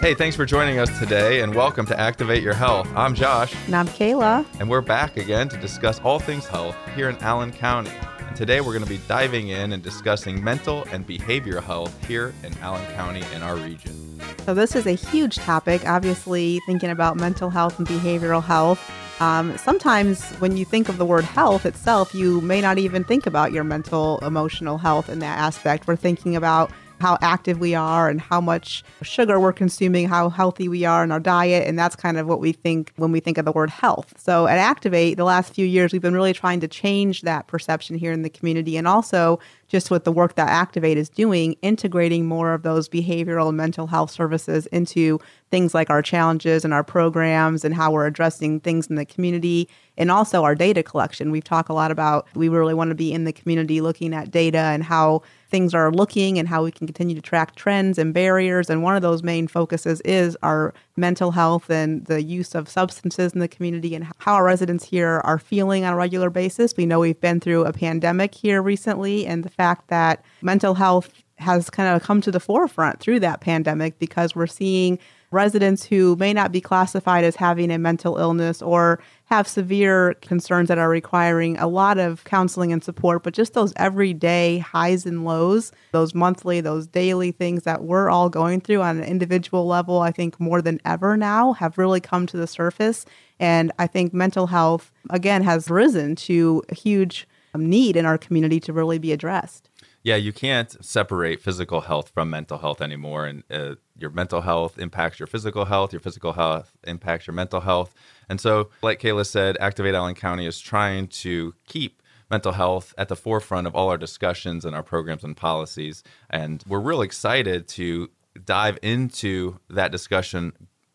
Hey, thanks for joining us today and welcome to Activate Your Health. I'm Josh. And I'm Kayla. And we're back again to discuss all things health here in Allen County. And today we're going to be diving in and discussing mental and behavioral health here in Allen County in our region. So, this is a huge topic, obviously, thinking about mental health and behavioral health. Um, sometimes when you think of the word health itself, you may not even think about your mental, emotional health in that aspect. We're thinking about how active we are and how much sugar we're consuming, how healthy we are in our diet. And that's kind of what we think when we think of the word health. So at Activate, the last few years, we've been really trying to change that perception here in the community and also just with the work that Activate is doing, integrating more of those behavioral and mental health services into things like our challenges and our programs and how we're addressing things in the community and also our data collection. We've talked a lot about we really want to be in the community looking at data and how things are looking and how we can continue to track trends and barriers. And one of those main focuses is our mental health and the use of substances in the community and how our residents here are feeling on a regular basis. We know we've been through a pandemic here recently, and the fact that mental health has kind of come to the forefront through that pandemic because we're seeing residents who may not be classified as having a mental illness or have severe concerns that are requiring a lot of counseling and support, but just those everyday highs and lows, those monthly, those daily things that we're all going through on an individual level, I think more than ever now have really come to the surface. And I think mental health, again, has risen to a huge need in our community to really be addressed. Yeah, you can't separate physical health from mental health anymore. And uh, your mental health impacts your physical health, your physical health impacts your mental health. And so, like Kayla said, Activate Allen County is trying to keep mental health at the forefront of all our discussions and our programs and policies. And we're real excited to dive into that discussion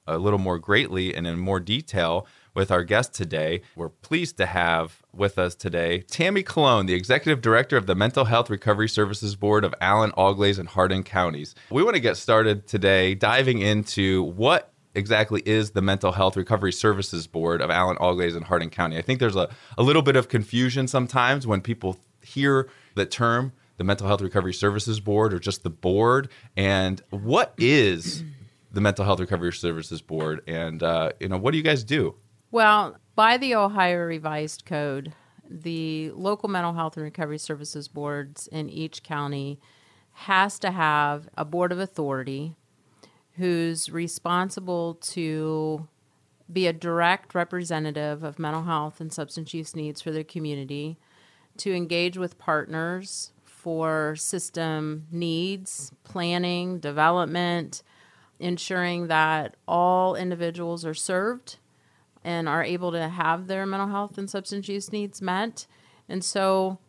a little more greatly and in more detail with our guest today. We're pleased to have with us today Tammy Colon, the Executive Director of the Mental Health Recovery Services Board of Allen, Auglaize, and Hardin counties. We want to get started today diving into what exactly is the Mental Health Recovery Services Board of Allen, Auglaize, and Hardin County. I think there's a, a little bit of confusion sometimes when people hear the term the Mental Health Recovery Services Board or just the board. And what is the Mental Health Recovery Services Board? And, uh, you know, what do you guys do? Well, by the Ohio Revised Code, the local mental health and recovery services boards in each county has to have a board of authority who's responsible to be a direct representative of mental health and substance use needs for their community, to engage with partners for system needs, planning, development, ensuring that all individuals are served and are able to have their mental health and substance use needs met. And so,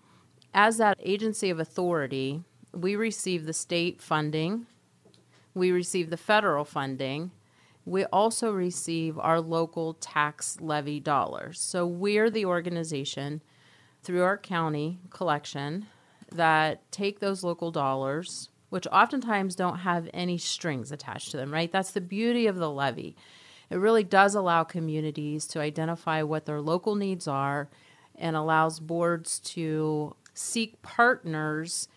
as that agency of authority, we receive the state funding, we receive the federal funding, we also receive our local tax levy dollars. So, we're the organization through our county collection that take those local dollars, which oftentimes don't have any strings attached to them, right? That's the beauty of the levy it really does allow communities to identify what their local needs are and allows boards to seek partners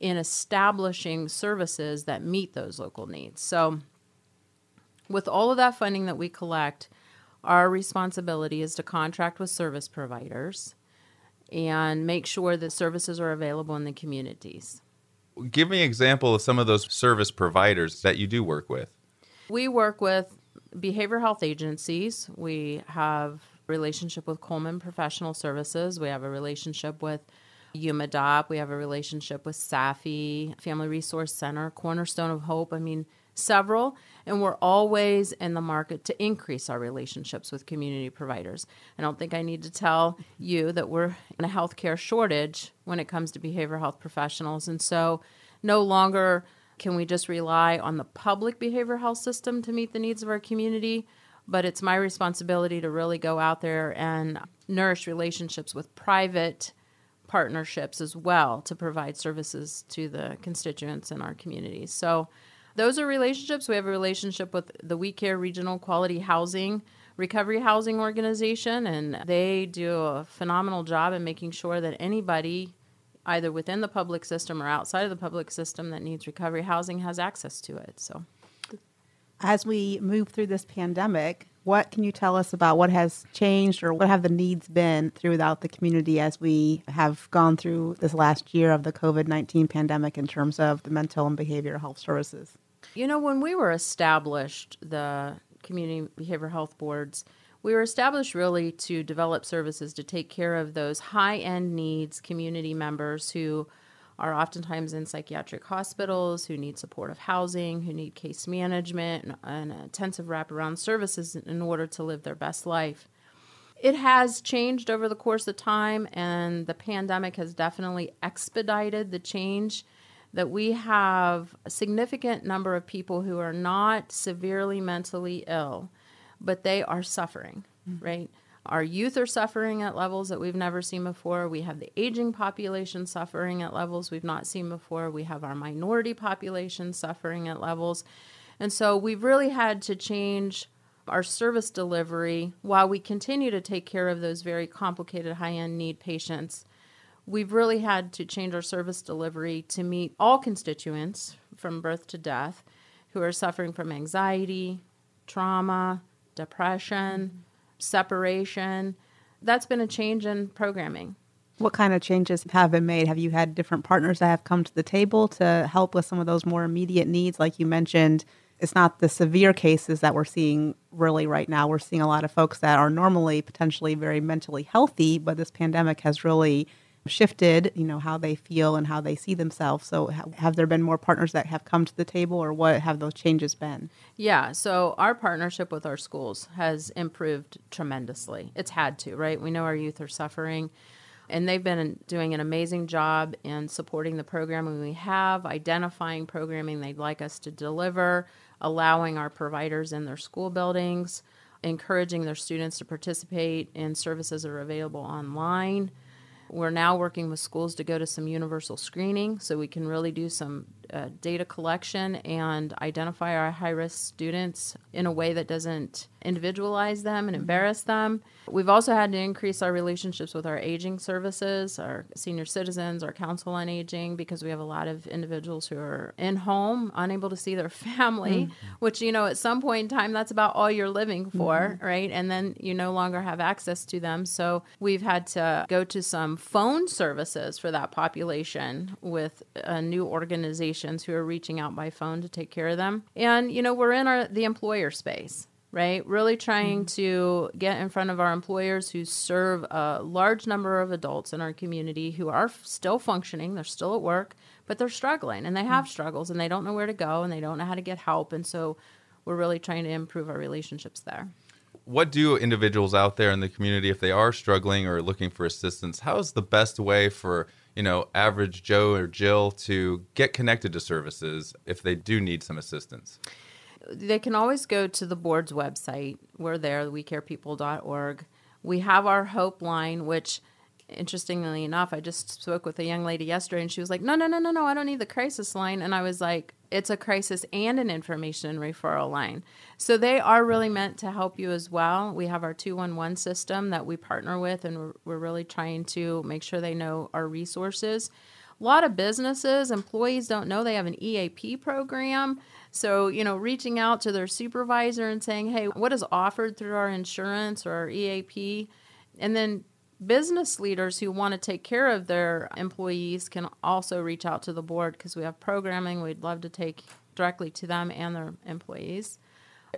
in establishing services that meet those local needs. So, with all of that funding that we collect, our responsibility is to contract with service providers and make sure that services are available in the communities. Give me an example of some of those service providers that you do work with. We work with behavioral health agencies. We have relationship with Coleman Professional Services. We have a relationship with UMADOP. We have a relationship with SAFY, Family Resource Center, Cornerstone of Hope. I mean, several. And we're always in the market to increase our relationships with community providers. I don't think I need to tell you that we're in a healthcare shortage when it comes to behavioral health professionals. And so, no longer can we just rely on the public behavioral health system to meet the needs of our community? But it's my responsibility to really go out there and nourish relationships with private partnerships as well to provide services to the constituents in our communities. So those are relationships. We have a relationship with the We Care Regional Quality Housing Recovery Housing Organization, and they do a phenomenal job in making sure that anybody either within the public system or outside of the public system that needs recovery housing has access to it. So As we move through this pandemic, what can you tell us about what has changed or what have the needs been throughout the community as we have gone through this last year of the COVID 19 pandemic in terms of the mental and behavioral health services? You know, when we were established, the community behavioral health boards, we were established really to develop services to take care of those high end needs community members who are oftentimes in psychiatric hospitals, who need supportive housing, who need case management and, intensive wraparound services in order to live their best life. It has changed over the course of time, and the pandemic has definitely expedited the change that we have a significant number of people who are not severely mentally ill, but they are suffering, mm-hmm. right? Our youth are suffering at levels that we've never seen before. We have the aging population suffering at levels we've not seen before. We have our minority population suffering at levels. And so we've really had to change our service delivery while we continue to take care of those very complicated high end need patients. We've really had to change our service delivery to meet all constituents from birth to death who are suffering from anxiety, trauma, depression separation. That's been a change in programming. What kind of changes have been made? Have you had different partners that have come to the table to help with some of those more immediate needs? Like you mentioned, it's not the severe cases that we're seeing really right now. We're seeing a lot of folks that are normally potentially very mentally healthy, but this pandemic has really shifted, you know, how they feel and how they see themselves. So have there been more partners that have come to the table or what have those changes been? Yeah, so our partnership with our schools has improved tremendously. It's had to, right? We know our youth are suffering and they've been doing an amazing job in supporting the programming we have, identifying programming they'd like us to deliver, allowing our providers in their school buildings, encouraging their students to participate in services that are available online we're now working with schools to go to some universal screening so we can really do some uh, data collection and identify our high risk students in a way that doesn't individualize them and embarrass them. We've also had to increase our relationships with our aging services, our senior citizens, our council on aging, because we have a lot of individuals who are in home, unable to see their family, mm-hmm. which, you know, at some point in time, that's about all you're living for, mm-hmm. right? And then you no longer have access to them. So we've had to go to some phone services for that population with a new organizations who are reaching out by phone to take care of them. And, you know, we're in our the employer space right? Really trying mm-hmm. to get in front of our employers who serve a large number of adults in our community who are still functioning, they're still at work, but they're struggling and they have mm-hmm. struggles and they don't know where to go and they don't know how to get help. And so we're really trying to improve our relationships there. What do individuals out there in the community, if they are struggling or looking for assistance, how is the best way for you know average Joe or Jill to get connected to services if they do need some assistance? they can always go to the board's website. We're there, wecarepeople.org. We have our hope line, which interestingly enough, I just spoke with a young lady yesterday and she was like, No, no, no, no, no, I don't need the crisis line. And I was like, It's a crisis and an information referral line. So they are really mm-hmm. meant to help you as well. We have our 211 system that we partner with, and we're, we're really trying to make sure they know our resources. A lot of businesses, employees don't know they have an EAP program. So, you know, reaching out to their supervisor and saying, hey, what is offered through our insurance or our EAP? And then business leaders who want to take care of their employees can also reach out to the board because we have programming we'd love to take directly to them and their employees.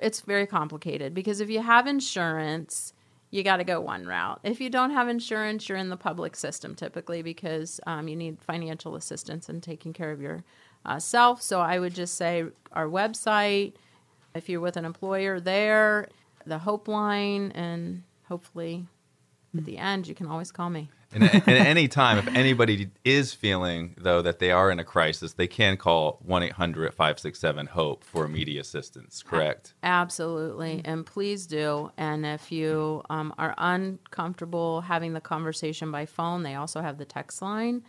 It's very complicated because if you have insurance, you got to go one route. If you don't have insurance, you're in the public system typically because um, you need financial assistance and taking care of yourself. uh. So I would just say our website, if you're with an employer there, the Hope Line, and hopefully at the end, you can always call me. and at any time, if anybody is feeling, though, that they are in a crisis, they can call 1 800 567 HOPE for immediate assistance, correct? Absolutely. And please do. And if you um, are uncomfortable having the conversation by phone, they also have the text line.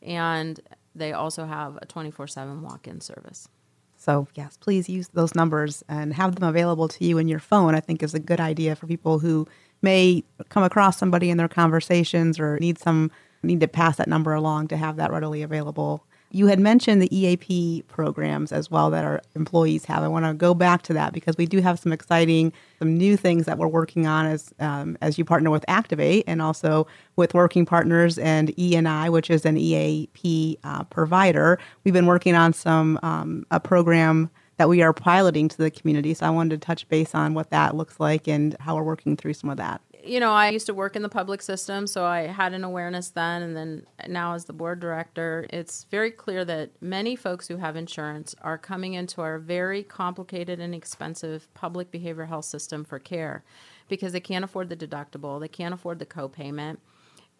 And they also have a 24 7 walk in service. So, yes, please use those numbers and have them available to you in your phone. I think is a good idea for people who may come across somebody in their conversations or need some need to pass that number along to have that readily available. You had mentioned the EAP programs as well that our employees have. I want to go back to that because we do have some exciting, some new things that we're working on as um, as you partner with Activate and also with Working Partners and ENI, which is an EAP uh, provider. We've been working on some um, a program that we are piloting to the community. So I wanted to touch base on what that looks like and how we're working through some of that you know, I used to work in the public system, so I had an awareness then. And then now, as the board director, it's very clear that many folks who have insurance are coming into our very complicated and expensive public behavioral health system for care because they can't afford the deductible, they can't afford the copayment.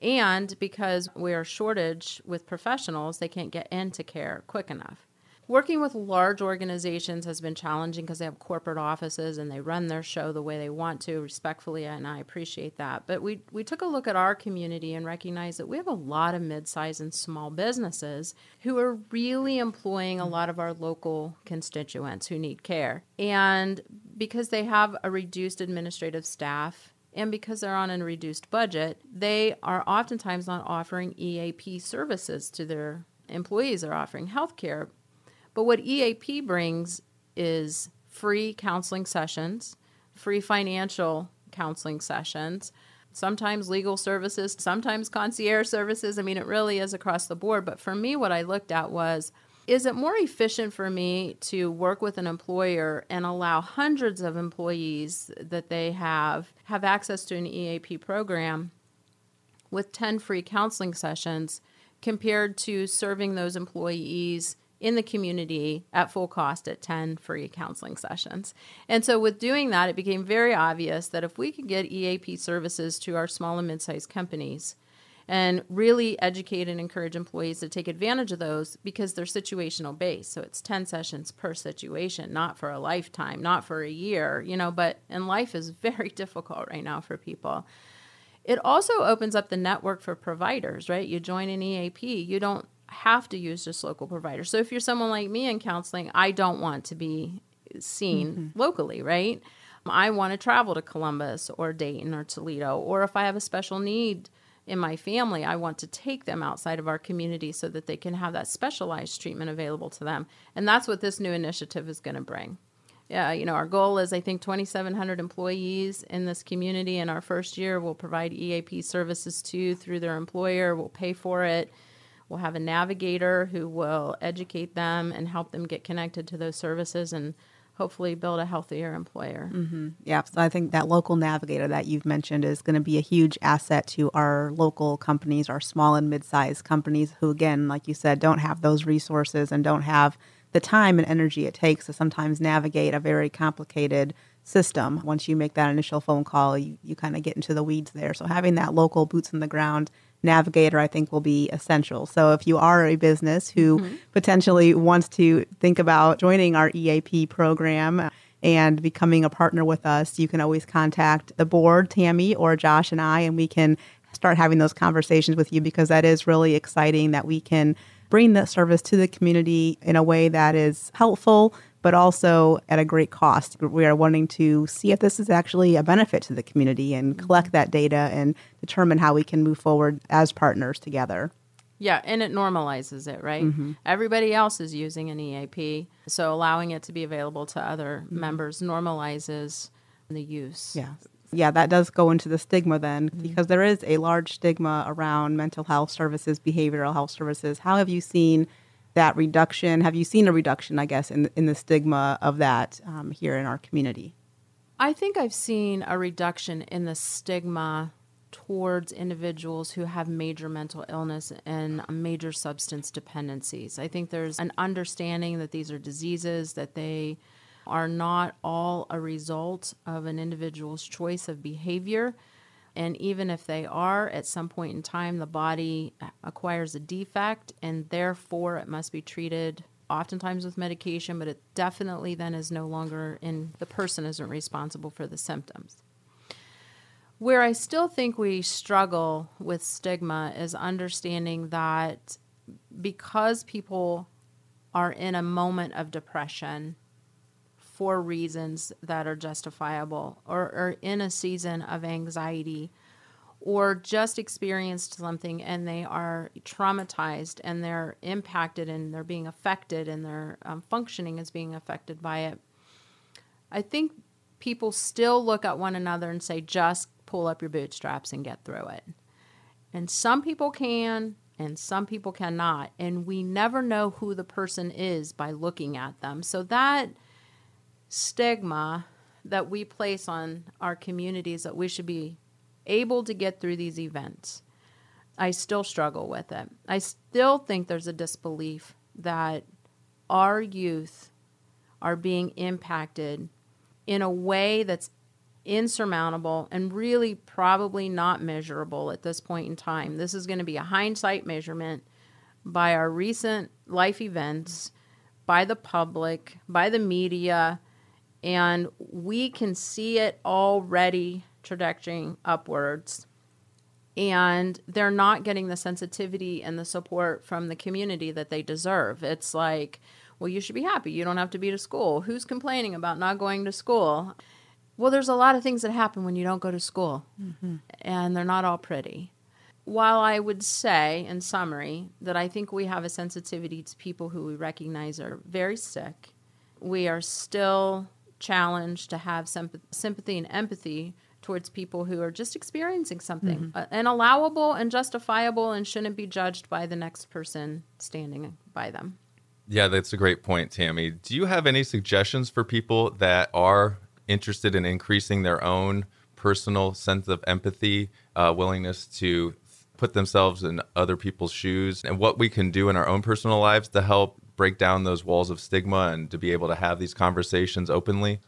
And because we are shortage with professionals, they can't get into care quick enough. Working with large organizations has been challenging because they have corporate offices and they run their show the way they want to, respectfully, and I appreciate that. But we, we took a look at our community and recognized that we have a lot of mid-sized and small businesses who are really employing a lot of our local constituents who need care. And because they have a reduced administrative staff, and because they're on a reduced budget, they are oftentimes not offering EAP services to their employees. They're offering health care but what EAP brings is free counseling sessions, free financial counseling sessions, sometimes legal services, sometimes concierge services. I mean, it really is across the board. But for me, what I looked at was is it more efficient for me to work with an employer and allow hundreds of employees that they have have access to an EAP program with 10 free counseling sessions compared to serving those employees in the community at full cost at 10 free counseling sessions. And so, with doing that, it became very obvious that if we could get EAP services to our small and mid sized companies, and really educate and encourage employees to take advantage of those because they're situational based. So it's 10 sessions per situation, not for a lifetime, not for a year, you know, but and life is very difficult right now for people. It also opens up the network for providers, right? You join an EAP, you don't have to use just local providers. So if you're someone like me in counseling, I don't want to be seen mm-hmm. locally, right? I want to travel to Columbus or Dayton or Toledo, or if I have a special need in my family, I want to take them outside of our community so that they can have that specialized treatment available to them. And that's what this new initiative is going to bring. Yeah, you know, our goal is I think 2,700 employees in this community. In our first year, we'll provide EAP services to through their employer. We'll pay for it We'll have a navigator who will educate them and help them get connected to those services and hopefully build a healthier employer. Mm-hmm. Yeah, so I think that local navigator that you've mentioned is going to be a huge asset to our local companies, our small and mid-sized companies who, again, like you said, don't have those resources and don't have the time and energy it takes to sometimes navigate a very complicated system. Once you make that initial phone call, you, you kind of get into the weeds there. So having that local boots on the ground navigator, I think, will be essential. So if you are a business who mm-hmm. potentially wants to think about joining our EAP program, and becoming a partner with us, you can always contact the board, Tammy or Josh and I, and we can start having those conversations with you because that is really exciting that we can bring that service to the community in a way that is helpful but also at a great cost. We are wanting to see if this is actually a benefit to the community and mm-hmm. collect that data and determine how we can move forward as partners together. Yeah, and it normalizes it, right? Mm-hmm. Everybody else is using an EAP, so allowing it to be available to other mm-hmm. members normalizes the use. Yeah. Yeah, that does go into the stigma then, mm-hmm. because there is a large stigma around mental health services, behavioral health services. How have you seen that reduction? Have you seen a reduction, I guess, in, in the stigma of that um, here in our community? I think I've seen a reduction in the stigma towards individuals who have major mental illness and major substance dependencies. I think there's an understanding that these are diseases, that they are not all a result of an individual's choice of behavior, and even if they are, at some point in time, the body acquires a defect and therefore it must be treated oftentimes with medication, but it definitely then is no longer in the person isn't responsible for the symptoms. Where I still think we struggle with stigma is understanding that because people are in a moment of depression, for reasons that are justifiable or, or in a season of anxiety or just experienced something and they are traumatized and they're impacted and they're being affected and their um, functioning is being affected by it. I think people still look at one another and say, just pull up your bootstraps and get through it. And some people can, and some people cannot. And we never know who the person is by looking at them. So that stigma that we place on our communities that we should be able to get through these events, I still struggle with it. I still think there's a disbelief that our youth are being impacted in a way that's insurmountable and really probably not measurable at this point in time. This is going to be a hindsight measurement by our recent life events, by the public, by the media, and we can see it already trajectorying upwards. And they're not getting the sensitivity and the support from the community that they deserve. It's like, well, you should be happy. You don't have to be to school. Who's complaining about not going to school? Well, there's a lot of things that happen when you don't go to school, mm-hmm. and they're not all pretty. While I would say, in summary, that I think we have a sensitivity to people who we recognize are very sick, we are still challenged to have sympathy and empathy towards people who are just experiencing something mm-hmm. uh, and allowable and justifiable and shouldn't be judged by the next person standing by them. Yeah, that's a great point, Tammy. Do you have any suggestions for people that are interested in increasing their own personal sense of empathy, uh, willingness to put themselves in other people's shoes, and what we can do in our own personal lives to help break down those walls of stigma and to be able to have these conversations openly?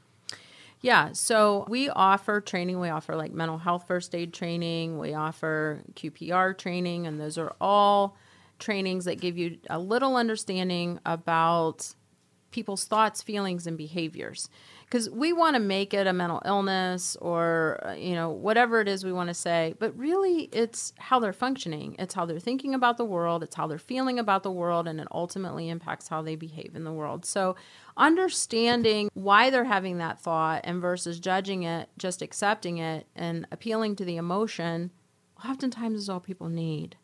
Yeah, so we offer training. We offer like mental health first aid training, we offer QPR training, and those are all trainings that give you a little understanding about people's thoughts, feelings, and behaviors. Because we want to make it a mental illness or uh, you know whatever it is we want to say but really it's how they're functioning. It's how they're thinking about the world. It's how they're feeling about the world and it ultimately impacts how they behave in the world. So understanding why they're having that thought and versus judging it just accepting it and appealing to the emotion oftentimes is all people need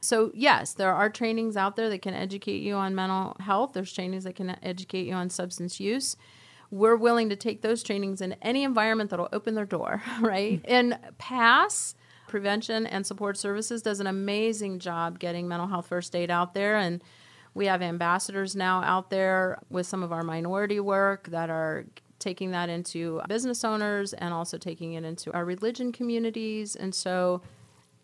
so, yes, there are trainings out there that can educate you on mental health. There's trainings that can educate you on substance use we're willing to take those trainings in any environment that'll open their door, right? Mm-hmm. And PASS Prevention and Support Services does an amazing job getting mental health first aid out there. And we have ambassadors now out there with some of our minority work that are taking that into business owners and also taking it into our religion communities. And so,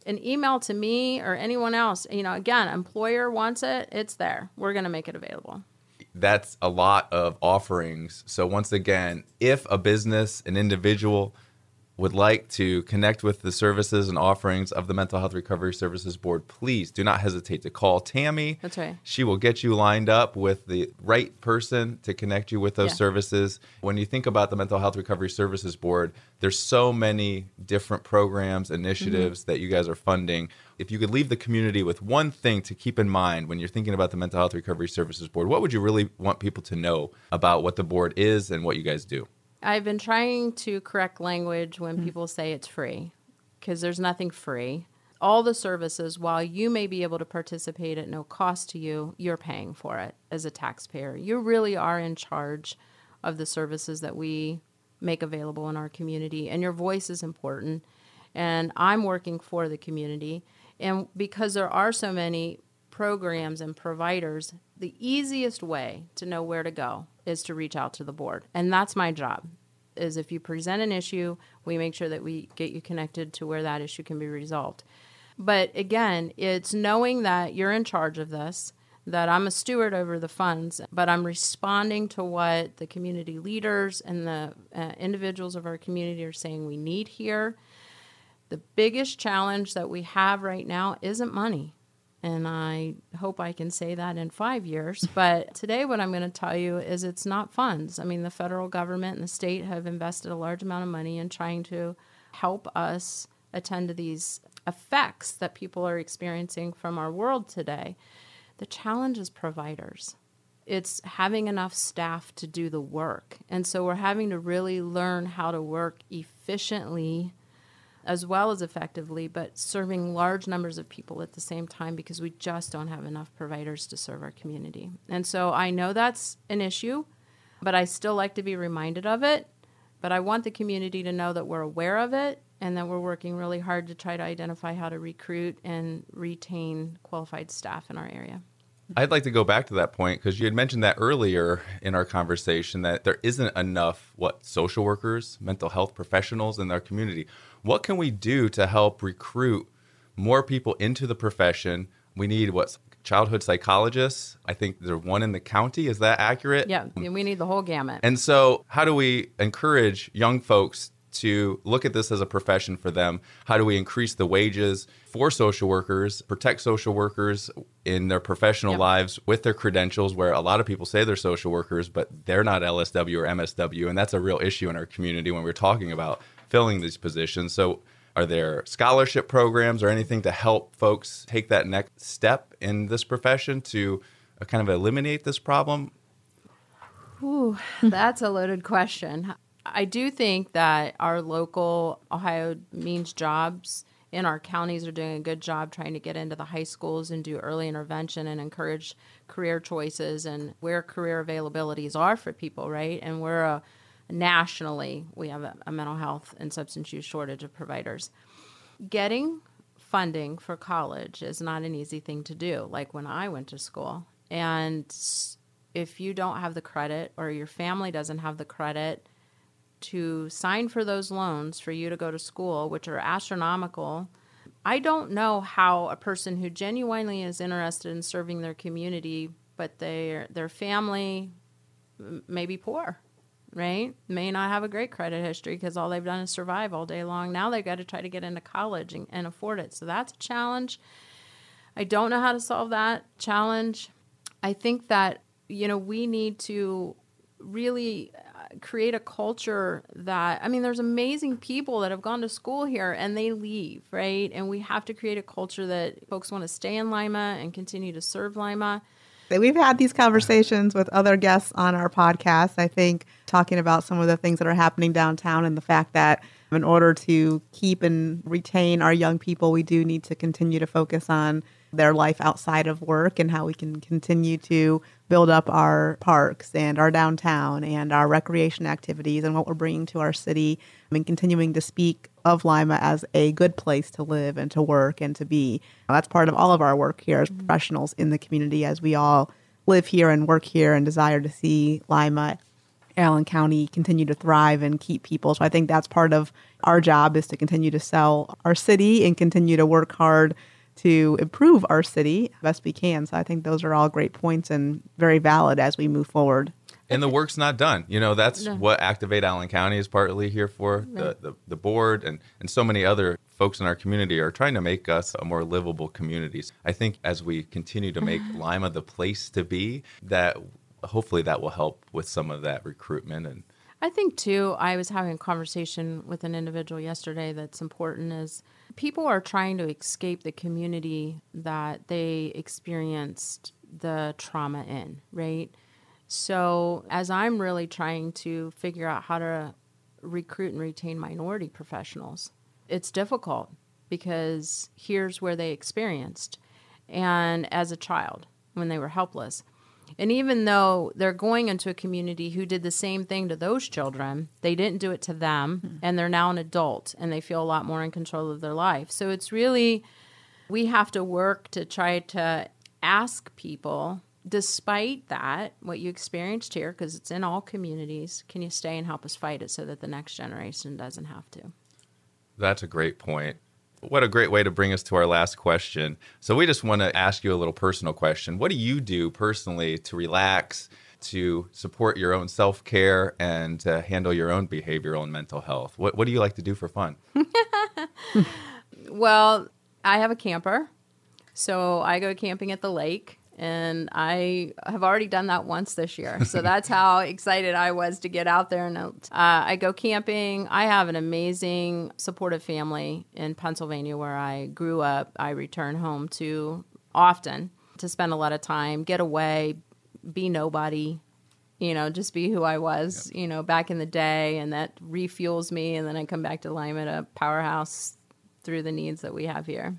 an email to me or anyone else, you know, again, employer wants it, it's there. We're going to make it available that's a lot of offerings. So once again, if a business, an individual would like to connect with the services and offerings of the Mental Health Recovery Services Board, please do not hesitate to call Tammy. That's right. She will get you lined up with the right person to connect you with those yeah. services. When you think about the Mental Health Recovery Services Board, there's so many different programs, initiatives mm-hmm. that you guys are funding. If you could leave the community with one thing to keep in mind when you're thinking about the Mental Health Recovery Services Board, what would you really want people to know about what the board is and what you guys do? I've been trying to correct language when mm. people say it's free because there's nothing free. All the services, while you may be able to participate at no cost to you, you're paying for it as a taxpayer. You really are in charge of the services that we make available in our community, and your voice is important. And I'm working for the community. And because there are so many programs and providers, the easiest way to know where to go is to reach out to the board. And that's my job. Is if you present an issue, we make sure that we get you connected to where that issue can be resolved. But again, it's knowing that you're in charge of this, that I'm a steward over the funds, but I'm responding to what the community leaders and the uh, individuals of our community are saying we need here. The biggest challenge that we have right now isn't money and I hope I can say that in five years. But today, what I'm going to tell you is it's not funds. I mean, the federal government and the state have invested a large amount of money in trying to help us attend to these effects that people are experiencing from our world today. The challenge is providers. It's having enough staff to do the work. And so we're having to really learn how to work efficiently as well as effectively, but serving large numbers of people at the same time because we just don't have enough providers to serve our community. And so I know that's an issue, but I still like to be reminded of it. But I want the community to know that we're aware of it and that we're working really hard to try to identify how to recruit and retain qualified staff in our area. I'd like to go back to that point because you had mentioned that earlier in our conversation that there isn't enough what social workers, mental health professionals in our community. What can we do to help recruit more people into the profession? We need what childhood psychologists. I think there's one in the county. Is that accurate? Yeah, And we need the whole gamut. And so, how do we encourage young folks to look at this as a profession for them? How do we increase the wages for social workers, protect social workers in their professional yep. lives with their credentials, where a lot of people say they're social workers, but they're not LSW or MSW. And that's a real issue in our community when we're talking about filling these positions. So, are there scholarship programs or anything to help folks take that next step in this profession to uh, kind of eliminate this problem? Ooh, that's a loaded question. I do think that our local Ohio Means Jobs in our counties are doing a good job trying to get into the high schools and do early intervention and encourage career choices and where career availabilities are for people, right? And we're a nationally we have a, a mental health and substance use shortage of providers. Getting funding for college is not an easy thing to do, like when I went to school. And if you don't have the credit or your family doesn't have the credit, to sign for those loans for you to go to school, which are astronomical. I don't know how a person who genuinely is interested in serving their community, but their their family may be poor, right? May not have a great credit history because all they've done is survive all day long. Now they've got to try to get into college and, and afford it. So that's a challenge. I don't know how to solve that challenge. I think that you know we need to really create a culture that I mean there's amazing people that have gone to school here and they leave, right? And we have to create a culture that folks want to stay in Lima and continue to serve Lima. We've had these conversations with other guests on our podcast, I think, talking about some of the things that are happening downtown and the fact that in order to keep and retain our young people, we do need to continue to focus on their life outside of work and how we can continue to build up our parks and our downtown and our recreation activities and what we're bringing to our city and continuing to speak of Lima as a good place to live and to work and to be. That's part of all of our work here as mm-hmm. professionals in the community as we all live here and work here and desire to see Lima Allen County continue to thrive and keep people. So I think that's part of our job is to continue to sell our city and continue to work hard to improve our city best we can. So I think those are all great points and very valid as we move forward. And the work's not done. You know, that's no. what Activate Allen County is partly here for. No. The, the, the, board and, and so many other folks in our community are trying to make us a more livable community. I think as we continue to make mm-hmm. Lima the place to be, that hopefully that will help with some of that recruitment and I think too, I was having a conversation with an individual yesterday that's important is people are trying to escape the community that they experienced the trauma in, right? So, as I'm really trying to figure out how to recruit and retain minority professionals, it's difficult because here's where they experienced. And as a child, when they were helpless. And even though they're going into a community who did the same thing to those children, they didn't do it to them. Mm-hmm. And they're now an adult and they feel a lot more in control of their life. So it's really, we have to work to try to ask people, despite that, what you experienced here, because it's in all communities, can you stay and help us fight it so that the next generation doesn't have to? That's a great point. What a great way to bring us to our last question. So, we just want to ask you a little personal question. What do you do personally to relax, to support your own self care, and to handle your own behavioral and mental health? What, what do you like to do for fun? well, I have a camper. So, I go camping at the lake and I have already done that once this year. So that's how excited I was to get out there. And uh, I go camping. I have an amazing supportive family in Pennsylvania where I grew up. I return home to often to spend a lot of time, get away, be nobody, you know, just be who I was, yep. you know, back in the day. And that refuels me. And then I come back to Lima, a powerhouse through the needs that we have here.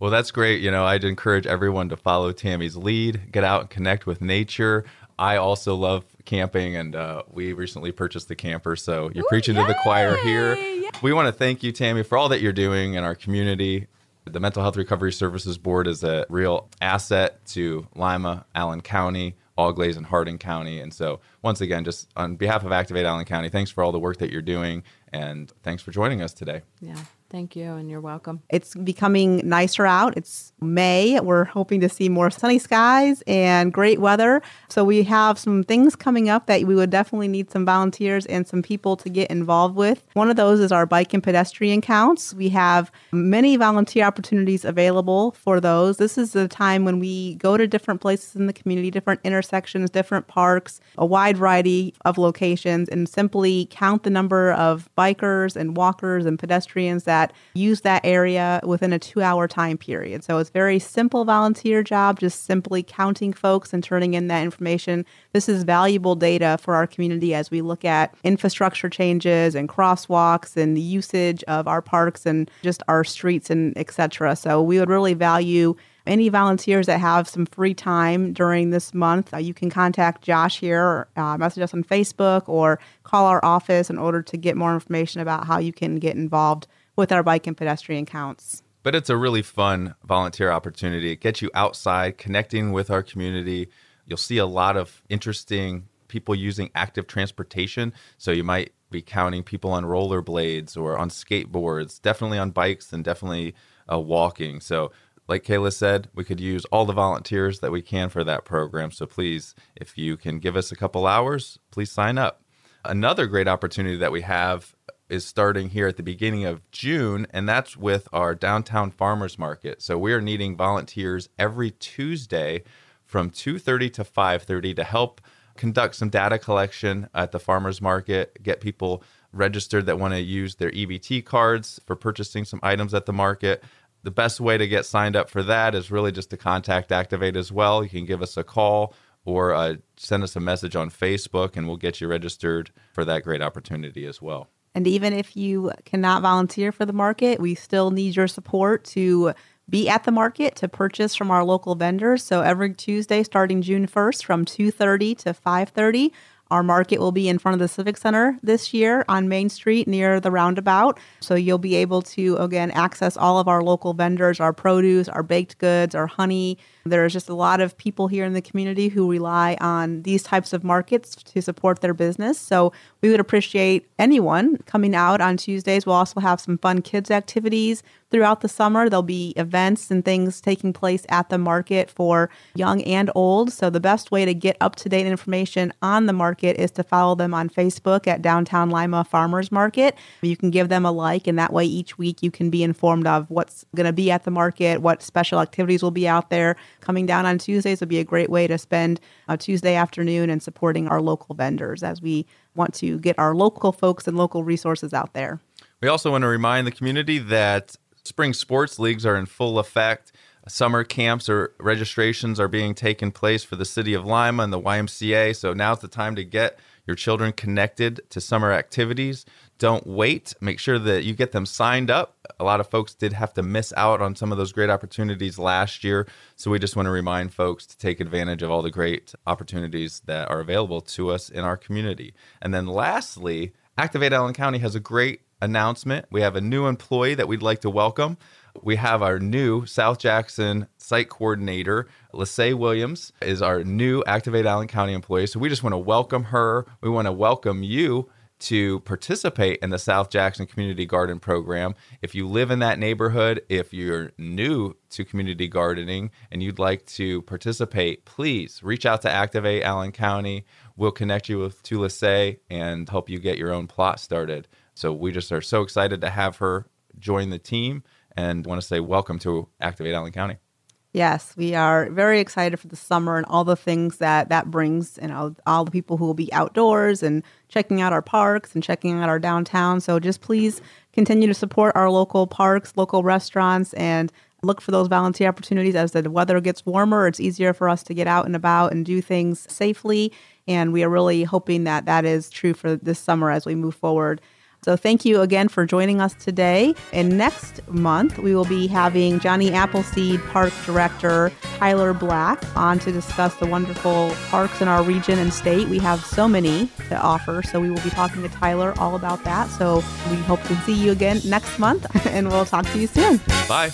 Well, that's great. You know, I'd encourage everyone to follow Tammy's lead, get out and connect with nature. I also love camping, and uh, we recently purchased the camper. So you're Ooh, preaching to the choir here. Yay! We want to thank you, Tammy, for all that you're doing in our community. The Mental Health Recovery Services Board is a real asset to Lima, Allen County, Auglaize, and Hardin County. And so, once again, just on behalf of Activate Allen County, thanks for all the work that you're doing, and thanks for joining us today. Yeah, thank you, and you're welcome. It's becoming nicer out. It's May. We're hoping to see more sunny skies and great weather. So we have some things coming up that we would definitely need some volunteers and some people to get involved with. One of those is our bike and pedestrian counts. We have many volunteer opportunities available for those. This is the time when we go to different places in the community, different intersections, different parks, a wide variety of locations, and simply count the number of bikers and walkers and pedestrians that use that area within a two hour time period. So it's very simple volunteer job, just simply counting folks and turning in that information. This is valuable data for our community as we look at infrastructure changes and crosswalks and the usage of our parks and just our streets and et cetera. So we would really value any volunteers that have some free time during this month, uh, you can contact Josh here, or, uh, message us on Facebook, or call our office in order to get more information about how you can get involved with our bike and pedestrian counts. But it's a really fun volunteer opportunity. It gets you outside, connecting with our community. You'll see a lot of interesting people using active transportation. So you might be counting people on rollerblades or on skateboards, definitely on bikes and definitely uh, walking. So, like Kayla said, we could use all the volunteers that we can for that program. So please, if you can give us a couple hours, please sign up. Another great opportunity that we have is starting here at the beginning of June, and that's with our downtown farmers market. So we are needing volunteers every Tuesday from 2:30 to 5:30 to help conduct some data collection at the farmers market, get people registered that want to use their EBT cards for purchasing some items at the market. The best way to get signed up for that is really just to contact Activate as well. You can give us a call or uh, send us a message on Facebook, and we'll get you registered for that great opportunity as well. And even if you cannot volunteer for the market, we still need your support to be at the market to purchase from our local vendors. So every Tuesday starting June 1st from 2:30 to 5:30, our market will be in front of the Civic Center this year on Main Street near the roundabout. So you'll be able to again access all of our local vendors, our produce, our baked goods, our honey. There's just a lot of people here in the community who rely on these types of markets to support their business. So we would appreciate anyone coming out on Tuesdays. We'll also have some fun kids activities throughout the summer. There'll be events and things taking place at the market for young and old. So the best way to get up to date information on the market is to follow them on Facebook at Downtown Lima Farmers Market. You can give them a like, and that way each week you can be informed of what's going to be at the market, what special activities will be out there. Coming down on Tuesdays would be a great way to spend a Tuesday afternoon and supporting our local vendors as we want to get our local folks and local resources out there. We also want to remind the community that spring sports leagues are in full effect. Summer camps or registrations are being taken place for the city of Lima and the YMCA. So now's the time to get your children connected to summer activities. Don't wait. Make sure that you get them signed up. A lot of folks did have to miss out on some of those great opportunities last year. So we just want to remind folks to take advantage of all the great opportunities that are available to us in our community. And then lastly, Activate Allen County has a great announcement. We have a new employee that we'd like to welcome. We have our new South Jackson site coordinator, Lissay Williams, is our new Activate Allen County employee. So we just want to welcome her. We want to welcome you to participate in the South Jackson Community Garden Program. If you live in that neighborhood, if you're new to community gardening and you'd like to participate, please reach out to Activate Allen County. We'll connect you with to Lissay and help you get your own plot started. So we just are so excited to have her join the team and want to say welcome to Activate Allen County. Yes, we are very excited for the summer and all the things that that brings, and all, all the people who will be outdoors and checking out our parks and checking out our downtown. So just please continue to support our local parks, local restaurants, and look for those volunteer opportunities as the weather gets warmer. It's easier for us to get out and about and do things safely, and we are really hoping that that is true for this summer as we move forward. So thank you again for joining us today. And next month, we will be having Johnny Appleseed Park Director Tyler Black on to discuss the wonderful parks in our region and state. We have so many to offer, so we will be talking to Tyler all about that. So we hope to see you again next month, and we'll talk to you soon. Bye.